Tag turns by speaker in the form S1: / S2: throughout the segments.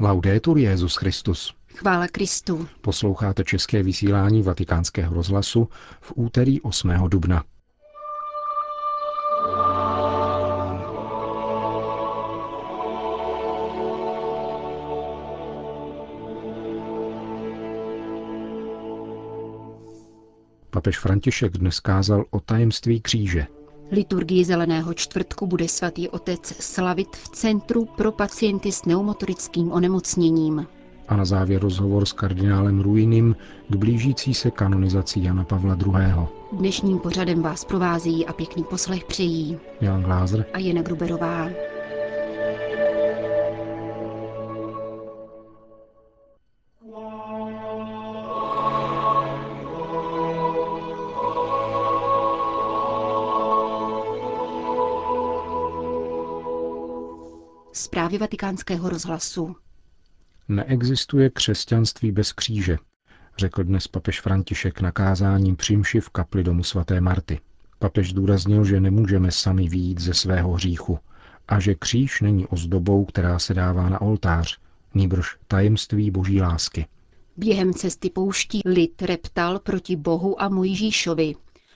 S1: Laudetur Jezus Christus.
S2: Chvála Kristu.
S1: Posloucháte české vysílání Vatikánského rozhlasu v úterý 8. dubna. Papež František dnes kázal o tajemství kříže.
S2: Liturgii Zeleného čtvrtku bude svatý otec slavit v Centru pro pacienty s pneumotorickým onemocněním.
S1: A na závěr rozhovor s kardinálem Ruinim k blížící se kanonizaci Jana Pavla II.
S2: Dnešním pořadem vás provází a pěkný poslech přejí
S1: Jan Glázer
S2: a Jena Gruberová. Zprávy vatikánského rozhlasu.
S1: Neexistuje křesťanství bez kříže, řekl dnes papež František nakázáním přimši v kapli domu svaté Marty. Papež zdůraznil, že nemůžeme sami výjít ze svého hříchu a že kříž není ozdobou, která se dává na oltář, nýbrž tajemství boží lásky.
S2: Během cesty pouští lid reptal proti Bohu a Mojžíšovi,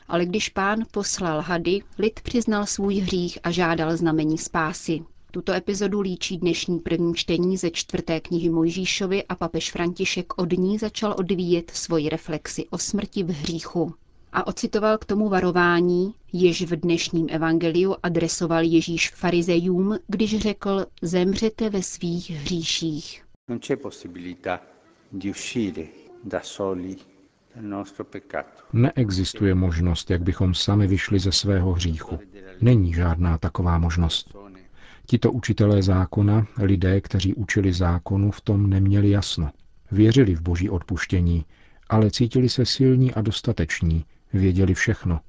S2: ale když pán poslal hady, lid přiznal svůj hřích a žádal znamení spásy. Tuto epizodu líčí dnešní první čtení ze čtvrté knihy Mojžíšovi a papež František od ní začal odvíjet svoji reflexi o smrti v hříchu. A ocitoval k tomu varování, jež v dnešním evangeliu adresoval Ježíš farizejům, když řekl, zemřete ve svých hříších.
S3: Non c'è possibilità di uscire da soli dal nostro peccato.
S1: Neexistuje možnost, jak bychom sami vyšli ze svého hříchu. Není žádná taková možnost. Tito učitelé zákona, lidé, kteří učili zákonu, v tom neměli jasno. Věřili v boží odpuštění, ale cítili se silní a dostateční, věděli všechno.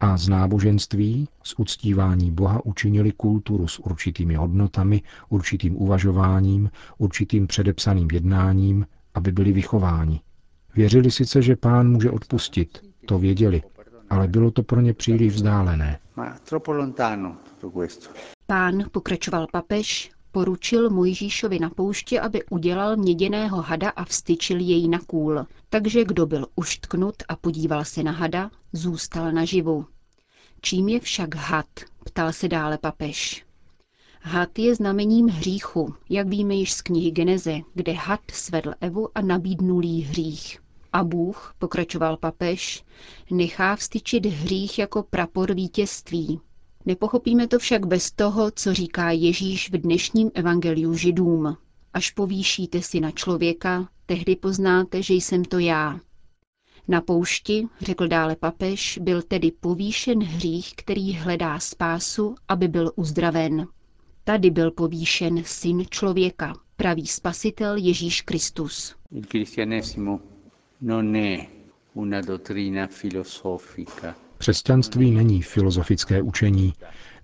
S1: A z náboženství, z uctívání Boha učinili kulturu s určitými hodnotami, určitým uvažováním, určitým předepsaným jednáním, aby byli vychováni. Věřili sice, že pán může odpustit, to věděli, ale bylo to pro ně příliš vzdálené.
S3: Ma troppo lontano tutto questo.
S2: Pán, pokračoval papež, poručil Mojžíšovi na poušti, aby udělal měděného hada a vstyčil jej na kůl. Takže kdo byl uštknut a podíval se na hada, zůstal naživu. Čím je však had? ptal se dále papež. Had je znamením hříchu, jak víme již z knihy Geneze, kde had svedl Evu a nabídnul jí hřích. A Bůh, pokračoval papež, nechá vstyčit hřích jako prapor vítězství. Nepochopíme to však bez toho, co říká Ježíš v dnešním evangeliu židům. Až povýšíte si na člověka, tehdy poznáte, že jsem to já. Na poušti, řekl dále papež, byl tedy povýšen hřích, který hledá spásu, aby byl uzdraven. Tady byl povýšen syn člověka, pravý spasitel Ježíš Kristus.
S1: Křesťanství není filozofické učení,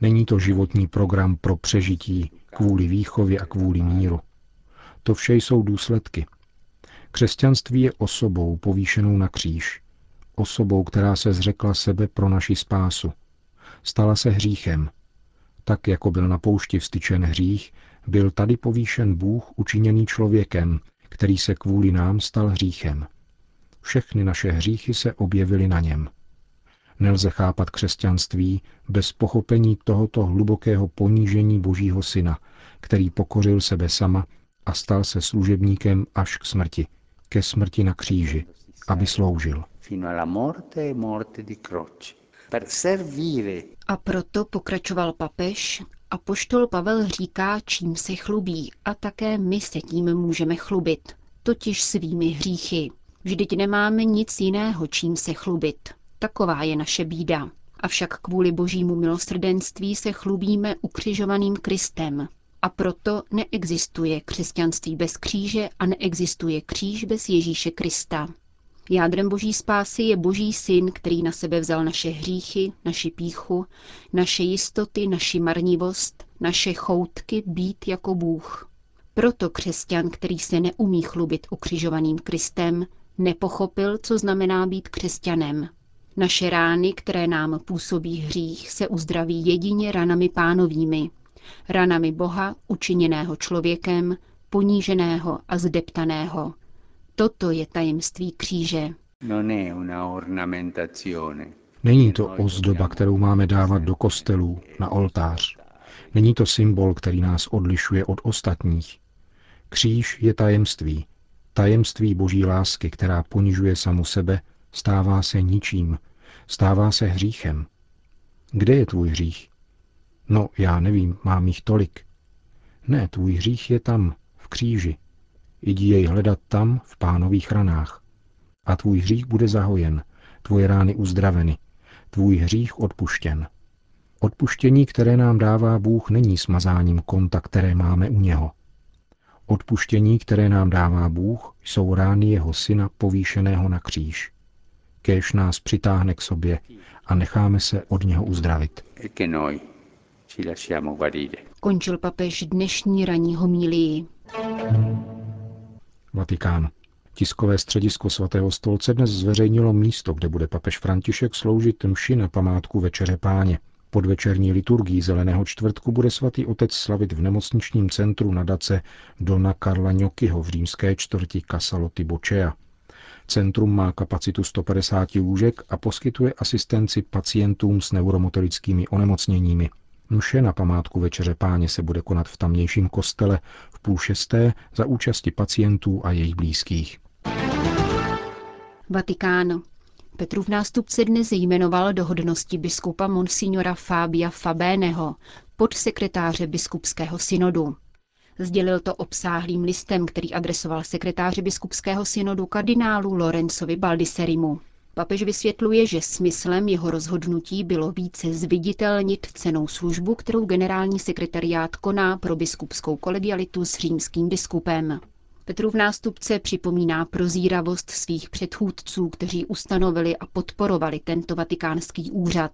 S1: není to životní program pro přežití, kvůli výchově a kvůli míru. To vše jsou důsledky. Křesťanství je osobou povýšenou na kříž, osobou, která se zřekla sebe pro naši spásu. Stala se hříchem. Tak, jako byl na poušti vstyčen hřích, byl tady povýšen Bůh učiněný člověkem, který se kvůli nám stal hříchem. Všechny naše hříchy se objevily na něm. Nelze chápat křesťanství bez pochopení tohoto hlubokého ponížení Božího Syna, který pokořil sebe sama a stal se služebníkem až k smrti, ke smrti na kříži, aby sloužil.
S3: e
S2: A proto pokračoval papež, a poštol Pavel říká, čím se chlubí a také my se tím můžeme chlubit, totiž svými hříchy. Vždyť nemáme nic jiného, čím se chlubit. Taková je naše bída. Avšak kvůli božímu milosrdenství se chlubíme ukřižovaným Kristem. A proto neexistuje křesťanství bez kříže a neexistuje kříž bez Ježíše Krista. Jádrem boží spásy je boží syn, který na sebe vzal naše hříchy, naši píchu, naše jistoty, naši marnivost, naše choutky být jako Bůh. Proto křesťan, který se neumí chlubit ukřižovaným Kristem, nepochopil, co znamená být křesťanem. Naše rány, které nám působí hřích, se uzdraví jedině ranami pánovými, ranami Boha, učiněného člověkem, poníženého a zdeptaného. Toto je tajemství kříže.
S1: Není to ozdoba, kterou máme dávat do kostelů, na oltář. Není to symbol, který nás odlišuje od ostatních. Kříž je tajemství. Tajemství boží lásky, která ponižuje samu sebe, stává se ničím, stává se hříchem. Kde je tvůj hřích? No, já nevím, mám jich tolik. Ne, tvůj hřích je tam, v kříži. Jdi jej hledat tam, v pánových ranách. A tvůj hřích bude zahojen, tvoje rány uzdraveny, tvůj hřích odpuštěn. Odpuštění, které nám dává Bůh, není smazáním konta, které máme u něho. Odpuštění, které nám dává Bůh, jsou rány jeho syna povýšeného na kříž. Kéž nás přitáhne k sobě a necháme se od něho uzdravit.
S2: Končil papež dnešní ranní homílii.
S1: Vatikán. Tiskové středisko svatého stolce dnes zveřejnilo místo, kde bude papež František sloužit mši na památku Večeře páně. Pod večerní liturgií Zeleného čtvrtku bude svatý otec slavit v nemocničním centru nadace Dona Karla Ňokyho v římské čtvrti Casaloty Bočea. Centrum má kapacitu 150 lůžek a poskytuje asistenci pacientům s neuromotorickými onemocněními. Mše na památku Večeře páně se bude konat v tamnějším kostele v půl šesté za účasti pacientů a jejich blízkých.
S2: Vatikán. Petrův nástupce dnes jmenoval do hodnosti biskupa Monsignora Fabia Fabéneho, podsekretáře biskupského synodu. Sdělil to obsáhlým listem, který adresoval sekretáři biskupského synodu kardinálu Lorenzovi Baldisserimu. Papež vysvětluje, že smyslem jeho rozhodnutí bylo více zviditelnit cenou službu, kterou generální sekretariát koná pro biskupskou kolegialitu s římským biskupem. Petrův nástupce připomíná prozíravost svých předchůdců, kteří ustanovili a podporovali tento vatikánský úřad.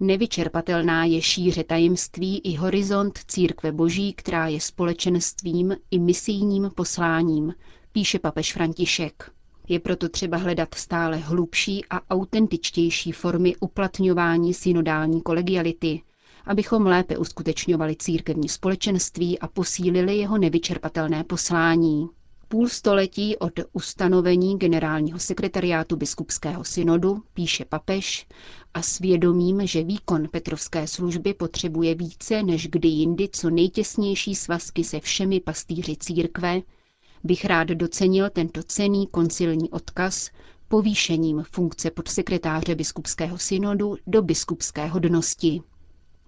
S2: Nevyčerpatelná je šíře tajemství i horizont církve boží, která je společenstvím i misijním posláním, píše papež František. Je proto třeba hledat stále hlubší a autentičtější formy uplatňování synodální kolegiality, abychom lépe uskutečňovali církevní společenství a posílili jeho nevyčerpatelné poslání. Půl století od ustanovení generálního sekretariátu biskupského synodu, píše papež, a svědomím, že výkon Petrovské služby potřebuje více než kdy jindy co nejtěsnější svazky se všemi pastýři církve, bych rád docenil tento cený koncilní odkaz povýšením funkce podsekretáře biskupského synodu do biskupské hodnosti.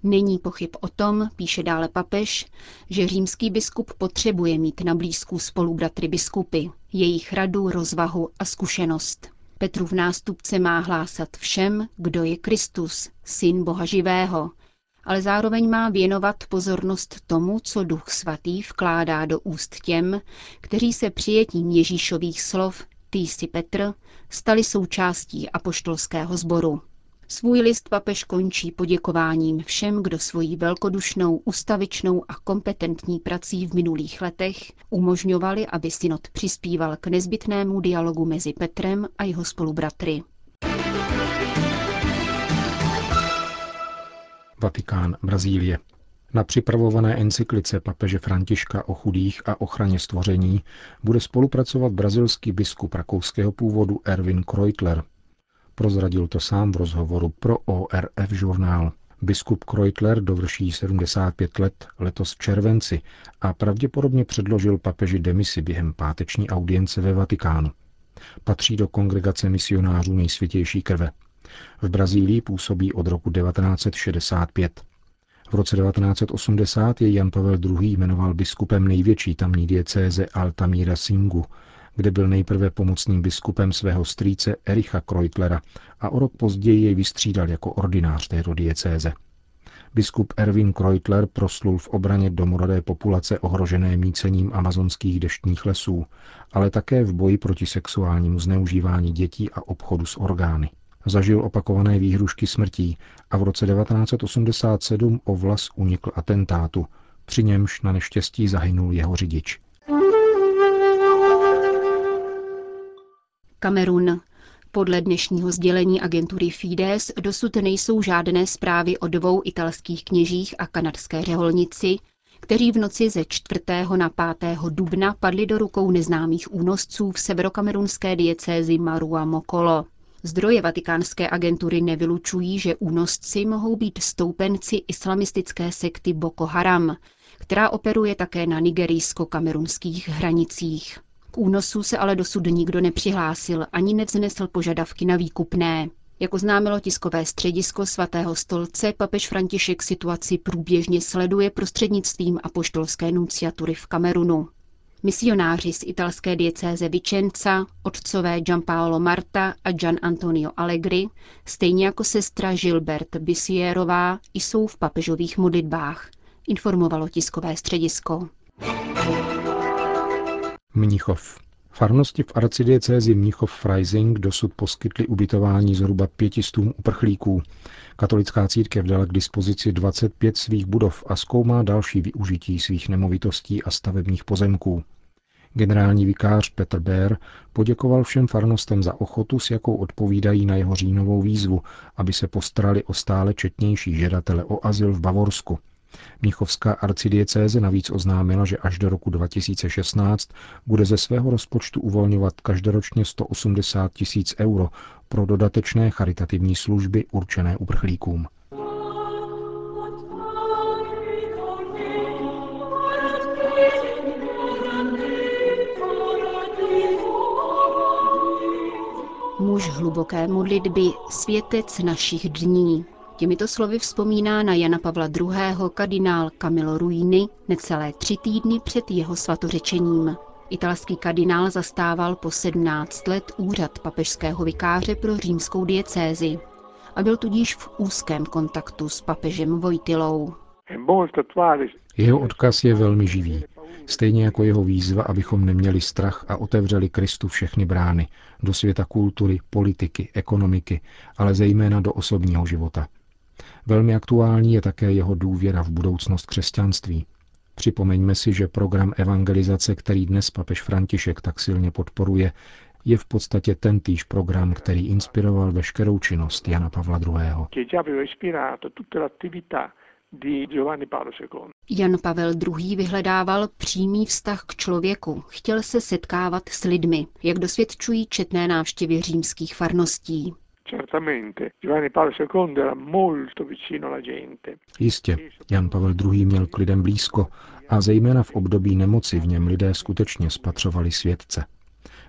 S2: Není pochyb o tom, píše dále papež, že římský biskup potřebuje mít na blízku spolubratry biskupy, jejich radu, rozvahu a zkušenost. Petrův nástupce má hlásat všem, kdo je Kristus, syn Boha živého, ale zároveň má věnovat pozornost tomu, co Duch Svatý vkládá do úst těm, kteří se přijetím Ježíšových slov Ty jsi Petr stali součástí apoštolského sboru. Svůj list papež končí poděkováním všem, kdo svojí velkodušnou, ustavičnou a kompetentní prací v minulých letech umožňovali, aby synod přispíval k nezbytnému dialogu mezi Petrem a jeho spolubratry.
S1: Vatikán, Brazílie. Na připravované encyklice papeže Františka o chudých a ochraně stvoření bude spolupracovat brazilský biskup rakouského původu Erwin Kreutler. Prozradil to sám v rozhovoru pro ORF žurnál. Biskup Kreutler dovrší 75 let letos v červenci a pravděpodobně předložil papeži demisi během páteční audience ve Vatikánu. Patří do kongregace misionářů nejsvětější krve. V Brazílii působí od roku 1965. V roce 1980 je Jan Pavel II. jmenoval biskupem největší tamní diecéze Altamira Singu, kde byl nejprve pomocným biskupem svého strýce Ericha Kreutlera a o rok později jej vystřídal jako ordinář této diecéze. Biskup Erwin Kreutler proslul v obraně domorodé populace ohrožené mícením amazonských deštních lesů, ale také v boji proti sexuálnímu zneužívání dětí a obchodu s orgány. Zažil opakované výhrušky smrtí a v roce 1987 o vlas unikl atentátu, při němž na neštěstí zahynul jeho řidič.
S2: Kamerun. Podle dnešního sdělení agentury Fides dosud nejsou žádné zprávy o dvou italských kněžích a kanadské řeholnici, kteří v noci ze 4. na 5. dubna padli do rukou neznámých únosců v severokamerunské diecézi Marua Mokolo. Zdroje vatikánské agentury nevylučují, že únosci mohou být stoupenci islamistické sekty Boko Haram, která operuje také na nigerijsko-kamerunských hranicích. Únosu se ale dosud nikdo nepřihlásil ani nevznesl požadavky na výkupné. Jako známilo tiskové středisko svatého stolce, papež František situaci průběžně sleduje prostřednictvím apoštolské nunciatury v Kamerunu. Misionáři z italské diecéze Vicenza, otcové Giampaolo Marta a Gian Antonio Allegri, stejně jako sestra Gilbert Bisierová, jsou v papežových modlitbách, informovalo tiskové středisko.
S1: Mnichov. Farnosti v arcidiecézi Mnichov Freising dosud poskytly ubytování zhruba pětistům uprchlíků. Katolická církev dala k dispozici 25 svých budov a zkoumá další využití svých nemovitostí a stavebních pozemků. Generální vikář Petr Bér poděkoval všem farnostem za ochotu, s jakou odpovídají na jeho říjnovou výzvu, aby se postarali o stále četnější žadatele o azyl v Bavorsku – Mnichovská arcidiecéze navíc oznámila, že až do roku 2016 bude ze svého rozpočtu uvolňovat každoročně 180 tisíc euro pro dodatečné charitativní služby určené uprchlíkům.
S2: Muž hluboké modlitby, světec našich dní. Těmito slovy vzpomíná na Jana Pavla II. kardinál Camilo Ruini necelé tři týdny před jeho svatořečením. Italský kardinál zastával po 17 let úřad papežského vikáře pro římskou diecézi a byl tudíž v úzkém kontaktu s papežem Vojtilou.
S1: Jeho odkaz je velmi živý, stejně jako jeho výzva, abychom neměli strach a otevřeli Kristu všechny brány do světa kultury, politiky, ekonomiky, ale zejména do osobního života. Velmi aktuální je také jeho důvěra v budoucnost křesťanství. Připomeňme si, že program evangelizace, který dnes papež František tak silně podporuje, je v podstatě tentýž program, který inspiroval veškerou činnost Jana Pavla II.
S2: Jan Pavel II. vyhledával přímý vztah k člověku, chtěl se setkávat s lidmi, jak dosvědčují četné návštěvy římských farností.
S1: Jistě, Jan Pavel II. měl k lidem blízko a zejména v období nemoci v něm lidé skutečně spatřovali světce.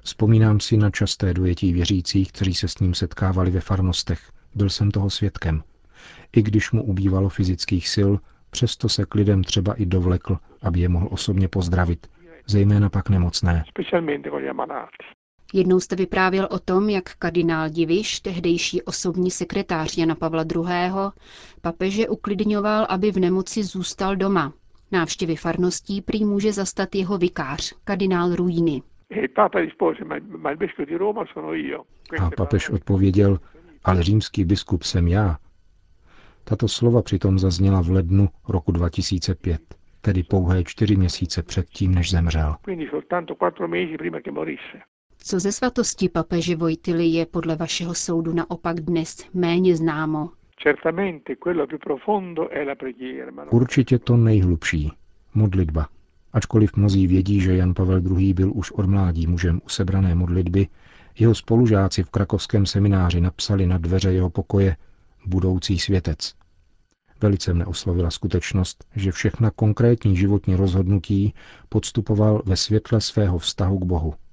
S1: Vzpomínám si na časté dojetí věřících, kteří se s ním setkávali ve farnostech. Byl jsem toho svědkem. I když mu ubývalo fyzických sil, přesto se k lidem třeba i dovlekl, aby je mohl osobně pozdravit, zejména pak nemocné.
S2: Jednou jste vyprávěl o tom, jak kardinál Diviš, tehdejší osobní sekretář Jana Pavla II., papeže uklidňoval, aby v nemoci zůstal doma. Návštěvy farností prý může zastat jeho vikář, kardinál Ruini.
S1: A papež odpověděl, ale římský biskup jsem já. Tato slova přitom zazněla v lednu roku 2005, tedy pouhé čtyři měsíce předtím, než zemřel.
S2: Co ze svatosti papeže Vojtily je podle vašeho soudu naopak dnes méně známo?
S1: Určitě to nejhlubší, modlitba. Ačkoliv mnozí vědí, že Jan Pavel II. byl už od mládí mužem usebrané modlitby, jeho spolužáci v krakovském semináři napsali na dveře jeho pokoje budoucí světec. Velice mne oslovila skutečnost, že všechna konkrétní životní rozhodnutí podstupoval ve světle svého vztahu k Bohu –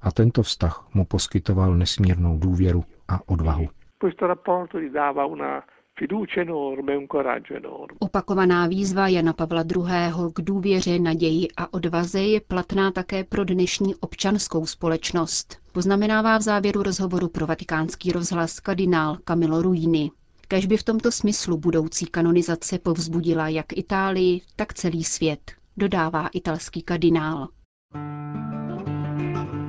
S1: a tento vztah mu poskytoval nesmírnou důvěru a odvahu.
S2: Opakovaná výzva Jana Pavla II. k důvěře, naději a odvaze je platná také pro dnešní občanskou společnost. Poznamenává v závěru rozhovoru pro vatikánský rozhlas kardinál Camilo Ruini. Kež by v tomto smyslu budoucí kanonizace povzbudila jak Itálii, tak celý svět, dodává italský kardinál.